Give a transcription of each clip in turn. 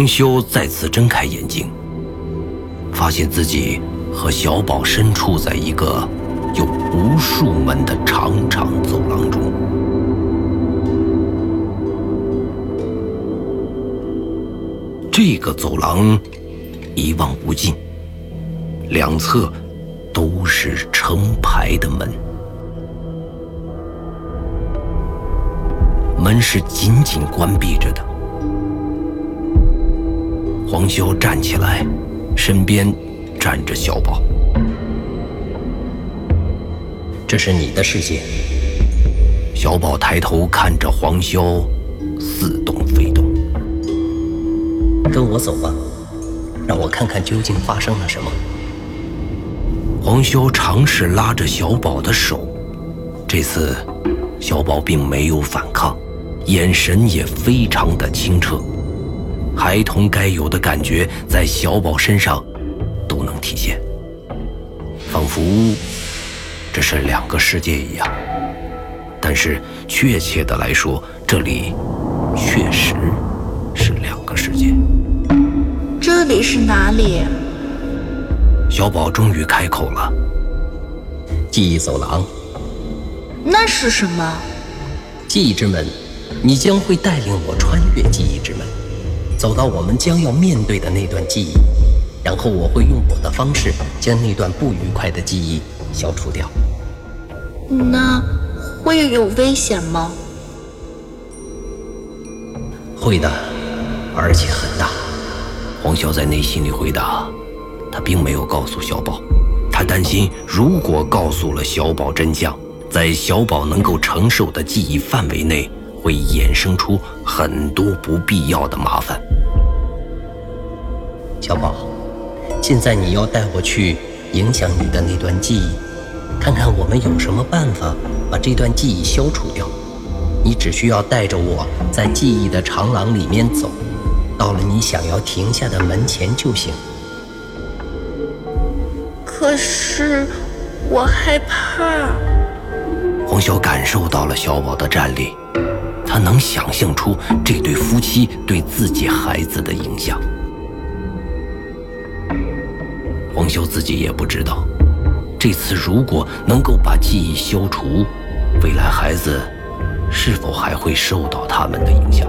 黄修再次睁开眼睛，发现自己和小宝身处在一个有无数门的长长走廊中。这个走廊一望无尽，两侧都是成排的门，门是紧紧关闭着的。黄潇站起来，身边站着小宝。这是你的世界。小宝抬头看着黄潇，似懂非懂。跟我走吧，让我看看究竟发生了什么。黄潇尝试拉着小宝的手，这次小宝并没有反抗，眼神也非常的清澈。孩童该有的感觉，在小宝身上都能体现，仿佛这是两个世界一样。但是确切的来说，这里确实是两个世界。这里是哪里？小宝终于开口了：“记忆走廊。”那是什么？记忆之门。你将会带领我穿越记忆之门。走到我们将要面对的那段记忆，然后我会用我的方式将那段不愉快的记忆消除掉。那会有危险吗？会的，而且很大。黄潇在内心里回答。他并没有告诉小宝，他担心如果告诉了小宝真相，在小宝能够承受的记忆范围内。会衍生出很多不必要的麻烦。小宝，现在你要带我去影响你的那段记忆，看看我们有什么办法把这段记忆消除掉。你只需要带着我在记忆的长廊里面走，到了你想要停下的门前就行。可是我害怕。黄潇感受到了小宝的战栗。他能想象出这对夫妻对自己孩子的影响。黄修自己也不知道，这次如果能够把记忆消除，未来孩子是否还会受到他们的影响。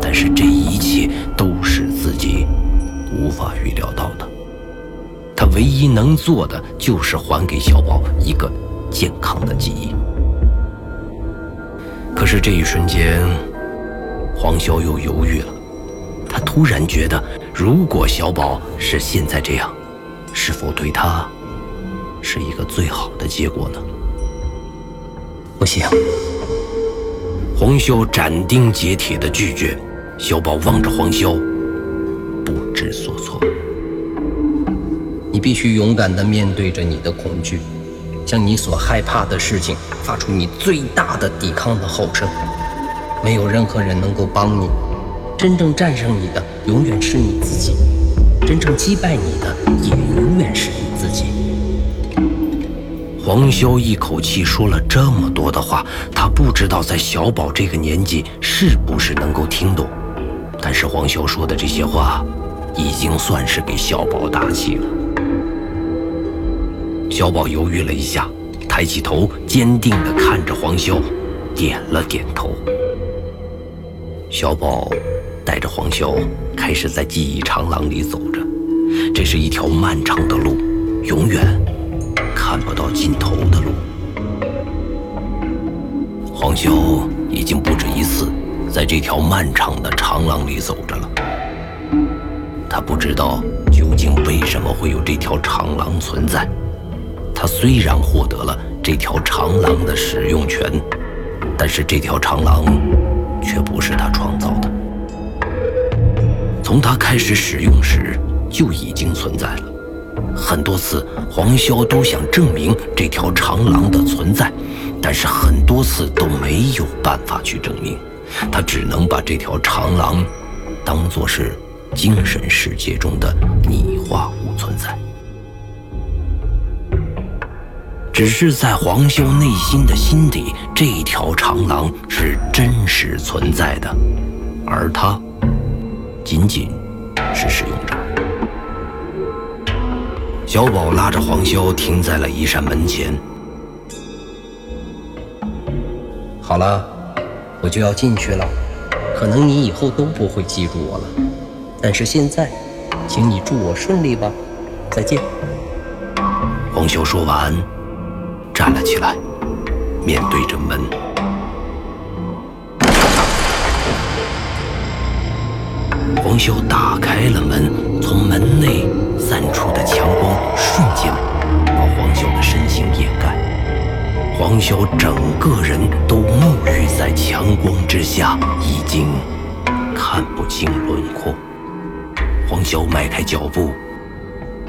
但是这一切都是自己无法预料到的。他唯一能做的就是还给小宝一个健康的记忆。可是这一瞬间，黄潇又犹豫了。他突然觉得，如果小宝是现在这样，是否对他是一个最好的结果呢？不行！黄潇斩钉截铁的拒绝。小宝望着黄潇，不知所措。你必须勇敢的面对着你的恐惧。向你所害怕的事情发出你最大的抵抗的吼声，没有任何人能够帮你。真正战胜你的永远是你自己，真正击败你的也永远是你自己。黄潇一口气说了这么多的话，他不知道在小宝这个年纪是不是能够听懂，但是黄潇说的这些话，已经算是给小宝打气了。小宝犹豫了一下，抬起头，坚定地看着黄潇，点了点头。小宝带着黄潇开始在记忆长廊里走着，这是一条漫长的路，永远看不到尽头的路。黄潇已经不止一次在这条漫长的长廊里走着了，他不知道究竟为什么会有这条长廊存在。他虽然获得了这条长廊的使用权，但是这条长廊却不是他创造的。从他开始使用时就已经存在了。很多次，黄潇都想证明这条长廊的存在，但是很多次都没有办法去证明。他只能把这条长廊当作是精神世界中的拟化物存在。只是在黄修内心的心底，这条长廊是真实存在的，而他。仅仅是使用者。小宝拉着黄潇停在了一扇门前。好了，我就要进去了。可能你以后都不会记住我了，但是现在，请你祝我顺利吧。再见。黄修说完，站了起来，面对着门。黄潇打开了门，从门内散出的强光瞬间把黄潇的身形掩盖，黄潇整个人都沐浴在强光之下，已经看不清轮廓。黄潇迈开脚步，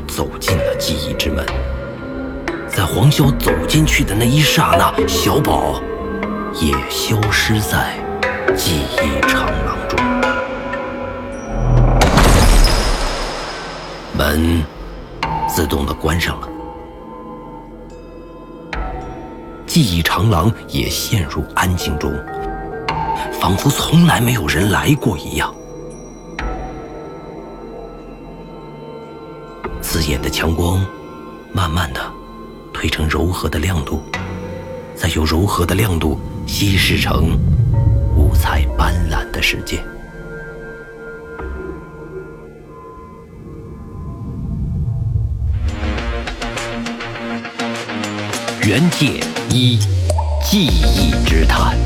走进了记忆之门。在黄潇走进去的那一刹那，小宝也消失在记忆长廊中。门自动的关上了，记忆长廊也陷入安静中，仿佛从来没有人来过一样。刺眼的强光，慢慢的变成柔和的亮度，再由柔和的亮度稀释成五彩斑斓的世界。原界一记忆之谈，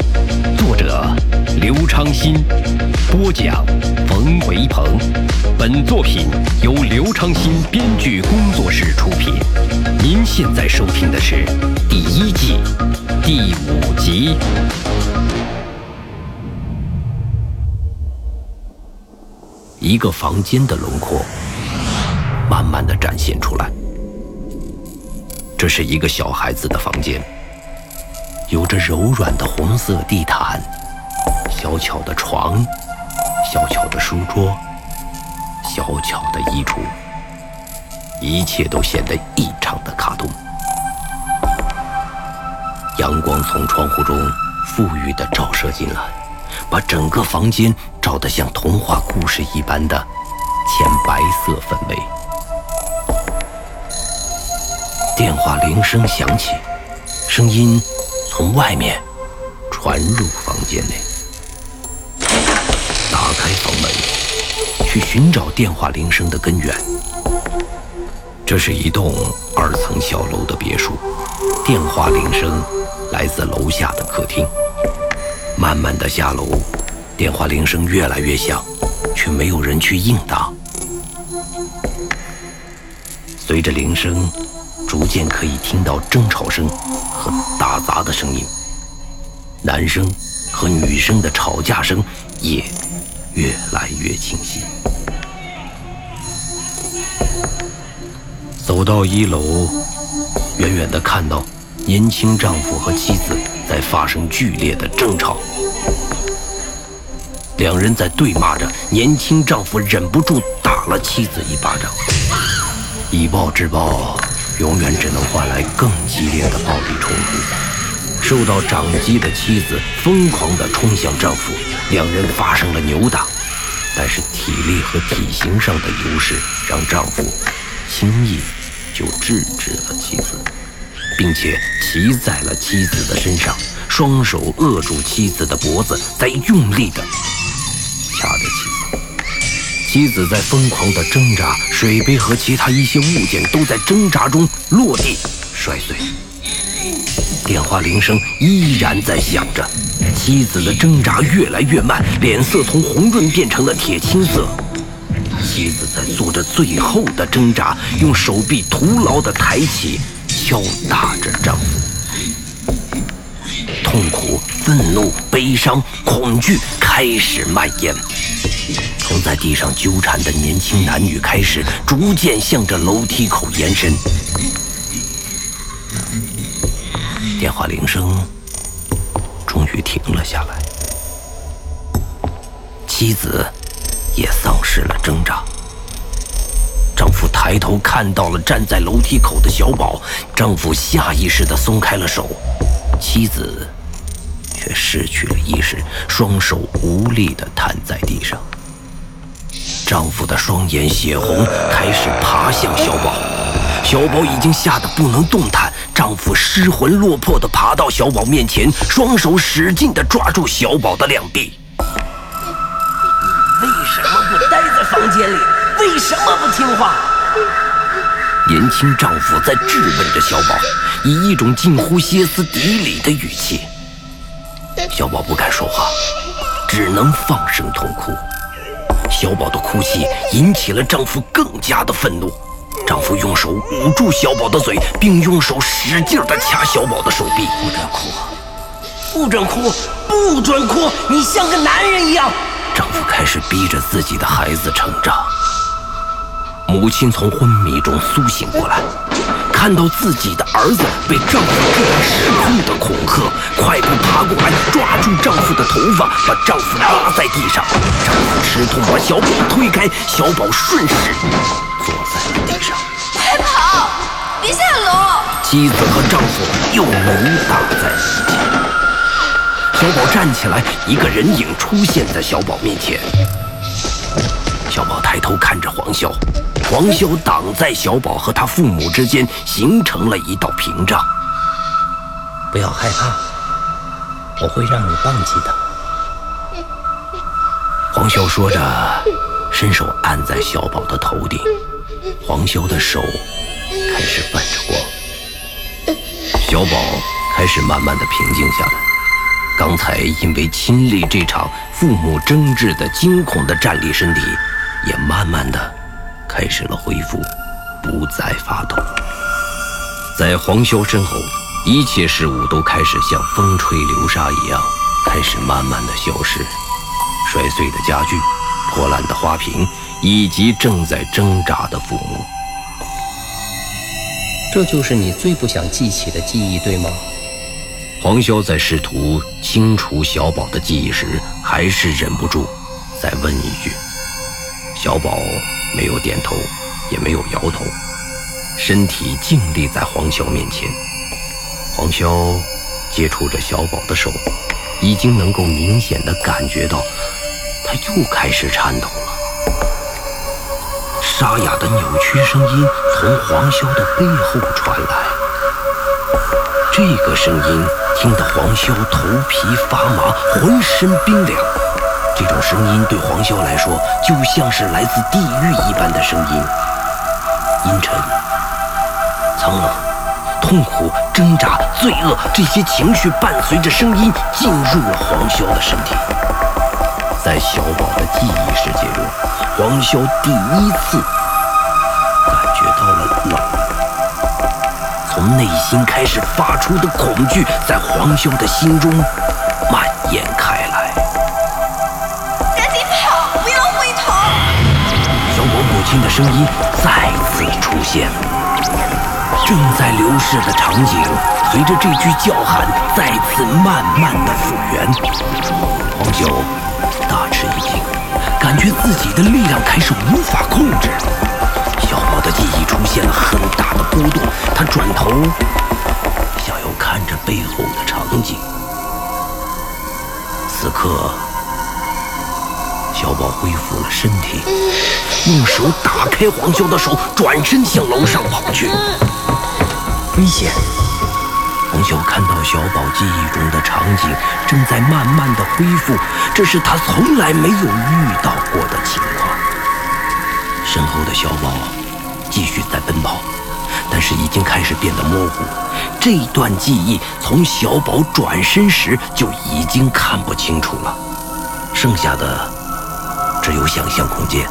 作者刘昌新，播讲冯维鹏。本作品由刘昌新编剧工作室出品。您现在收听的是第一季第五集。一个房间的轮廓慢慢的展现出来。这是一个小孩子的房间，有着柔软的红色地毯，小巧的床，小巧的书桌，小巧的衣橱，一切都显得异常的卡通。阳光从窗户中富裕的照射进来，把整个房间照得像童话故事一般的浅白色氛围。电话铃声响起，声音从外面传入房间内。打开房门，去寻找电话铃声的根源。这是一栋二层小楼的别墅，电话铃声来自楼下的客厅。慢慢的下楼，电话铃声越来越响，却没有人去应答。随着铃声。逐渐可以听到争吵声和打砸的声音，男生和女生的吵架声也越来越清晰。走到一楼，远远的看到年轻丈夫和妻子在发生剧烈的争吵，两人在对骂着，年轻丈夫忍不住打了妻子一巴掌，以暴制暴。永远只能换来更激烈的暴力冲突。受到掌击的妻子疯狂地冲向丈夫，两人发生了扭打。但是体力和体型上的优势让丈夫轻易就制止了妻子，并且骑在了妻子的身上，双手扼住妻子的脖子，在用力地。妻子在疯狂的挣扎，水杯和其他一些物件都在挣扎中落地摔碎。电话铃声依然在响着，妻子的挣扎越来越慢，脸色从红润变成了铁青色。妻子在做着最后的挣扎，用手臂徒劳地抬起，敲打着丈夫。痛苦、愤怒、悲伤、恐惧开始蔓延。从在地上纠缠的年轻男女开始，逐渐向着楼梯口延伸。电话铃声终于停了下来，妻子也丧失了挣扎。丈夫抬头看到了站在楼梯口的小宝，丈夫下意识地松开了手，妻子却失去了意识，双手无力地瘫在地上。丈夫的双眼血红，开始爬向小宝。小宝已经吓得不能动弹，丈夫失魂落魄地爬到小宝面前，双手使劲地抓住小宝的两臂。你为什么不待在房间里？为什么不听话？年轻丈夫在质问着小宝，以一种近乎歇斯底里的语气。小宝不敢说话，只能放声痛哭。小宝的哭泣引起了丈夫更加的愤怒。丈夫用手捂住小宝的嘴，并用手使劲地掐小宝的手臂。不准哭，不准哭，不准哭！你像个男人一样。丈夫开始逼着自己的孩子成长。母亲从昏迷中苏醒过来，看到自己的儿子被丈夫这样失控的恐吓，快步爬过来，抓住丈夫的头发，把丈夫拉在地上。丈夫吃痛，把小宝推开，小宝顺势。坐在了地上，快跑！别下楼！妻子和丈夫又扭打在一起。小宝站起来，一个人影出现在小宝面前。小宝抬头看着黄潇，黄潇挡在小宝和他父母之间，形成了一道屏障。不要害怕，我会让你忘记的。黄潇说着，伸手按在小宝的头顶。黄潇的手开始泛着光，小宝开始慢慢的平静下来。刚才因为亲历这场父母争执的惊恐的站立身体，也慢慢的开始了恢复，不再发抖。在黄潇身后，一切事物都开始像风吹流沙一样，开始慢慢的消失。摔碎的家具，破烂的花瓶。以及正在挣扎的父母，这就是你最不想记起的记忆，对吗？黄潇在试图清除小宝的记忆时，还是忍不住再问一句。小宝没有点头，也没有摇头，身体静立在黄潇面前。黄潇接触着小宝的手，已经能够明显的感觉到，他又开始颤抖了。沙哑的扭曲声音从黄潇的背后传来，这个声音听得黄潇头皮发麻，浑身冰凉。这种声音对黄潇来说，就像是来自地狱一般的声音，阴沉、苍冷、痛苦、挣扎、罪恶，这些情绪伴随着声音进入了黄潇的身体。在小宝的记忆世界中，黄潇第一次感觉到了冷，从内心开始发出的恐惧，在黄潇的心中蔓延开声音再次出现，正在流逝的场景，随着这句叫喊再次慢慢的复原。黄九。大吃一惊，感觉自己的力量开始无法控制。小宝的记忆出现了很大的波动，他转头想要看着背后的场景。此刻，小宝恢复了身体，用手打开黄潇的手，转身向楼上跑去。危险！黄潇看到小宝记忆中的场景正在慢慢的恢复，这是他从来没有遇到过的情况。身后的小宝继续在奔跑，但是已经开始变得模糊。这段记忆从小宝转身时就已经看不清楚了，剩下的只有想象空间。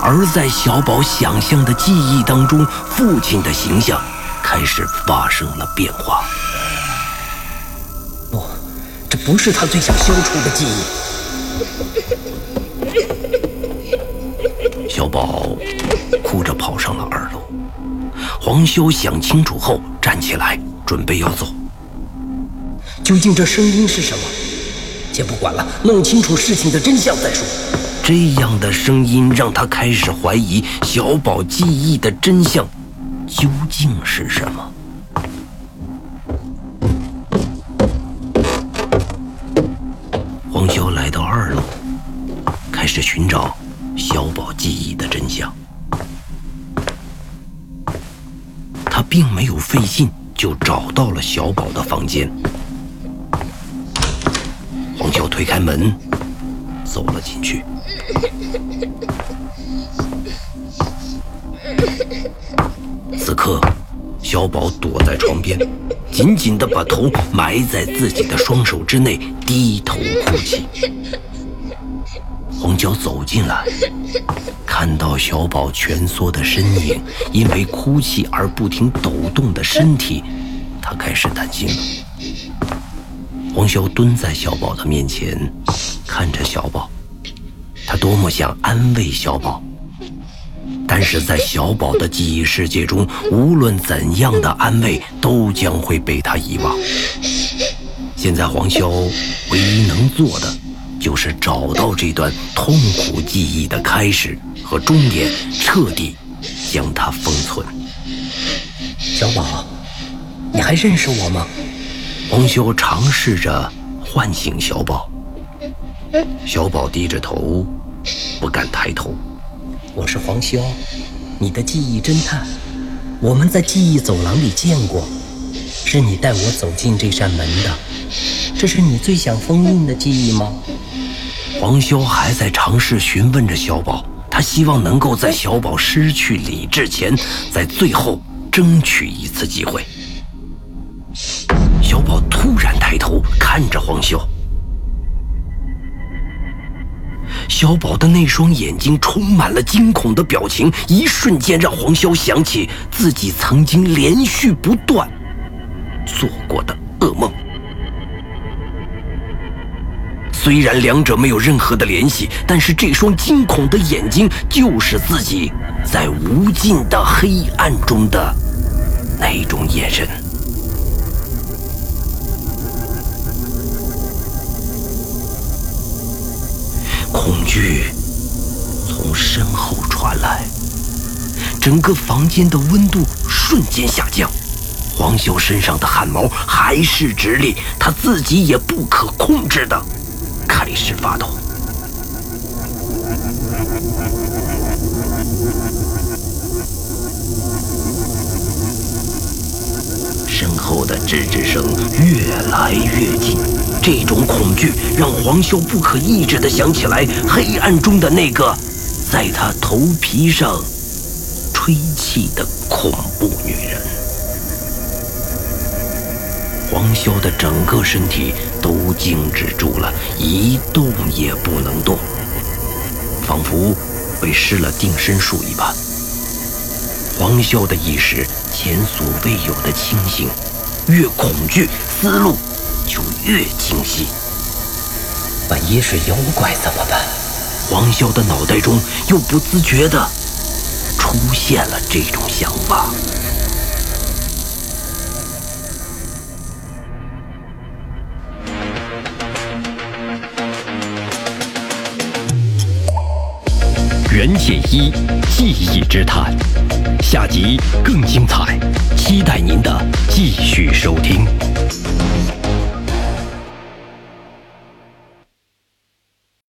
而在小宝想象的记忆当中，父亲的形象开始发生了变化。不这不是他最想消除的记忆。小宝哭着跑上了二楼。黄潇想清楚后站起来，准备要走。究竟这声音是什么？先不管了，弄清楚事情的真相再说。这样的声音让他开始怀疑小宝记忆的真相究竟是什么。黄潇来到二楼，开始寻找小宝记忆的真相。他并没有费劲就找到了小宝的房间。推开门，走了进去。此刻，小宝躲在床边，紧紧地把头埋在自己的双手之内，低头哭泣。红娇走进来，看到小宝蜷缩的身影，因为哭泣而不停抖动的身体，她开始担心了。黄潇蹲在小宝的面前，看着小宝，他多么想安慰小宝。但是在小宝的记忆世界中，无论怎样的安慰都将会被他遗忘。现在黄潇唯一能做的，就是找到这段痛苦记忆的开始和终点，彻底将它封存。小宝，你还认识我吗？黄潇尝试着唤醒小宝，小宝低着头，不敢抬头。我是黄潇，你的记忆侦探。我们在记忆走廊里见过，是你带我走进这扇门的。这是你最想封印的记忆吗？黄潇还在尝试询问着小宝，他希望能够在小宝失去理智前，在最后争取一次机会。小宝突然抬头看着黄潇。小宝的那双眼睛充满了惊恐的表情，一瞬间让黄潇想起自己曾经连续不断做过的噩梦。虽然两者没有任何的联系，但是这双惊恐的眼睛就是自己在无尽的黑暗中的那种眼神。惧从身后传来，整个房间的温度瞬间下降。黄修身上的汗毛还是直立，他自己也不可控制的开始发抖。吱吱声越来越近。这种恐惧让黄潇不可抑制地想起来黑暗中的那个在他头皮上吹气的恐怖女人。黄潇的整个身体都静止住了，一动也不能动，仿佛被施了定身术一般。黄潇的意识前所未有的清醒，越恐惧，思路。就越清晰。万一是妖怪怎么办？黄潇的脑袋中又不自觉地出现了这种想法。袁解一记忆之谈，下集更精彩，期待您的继续收听。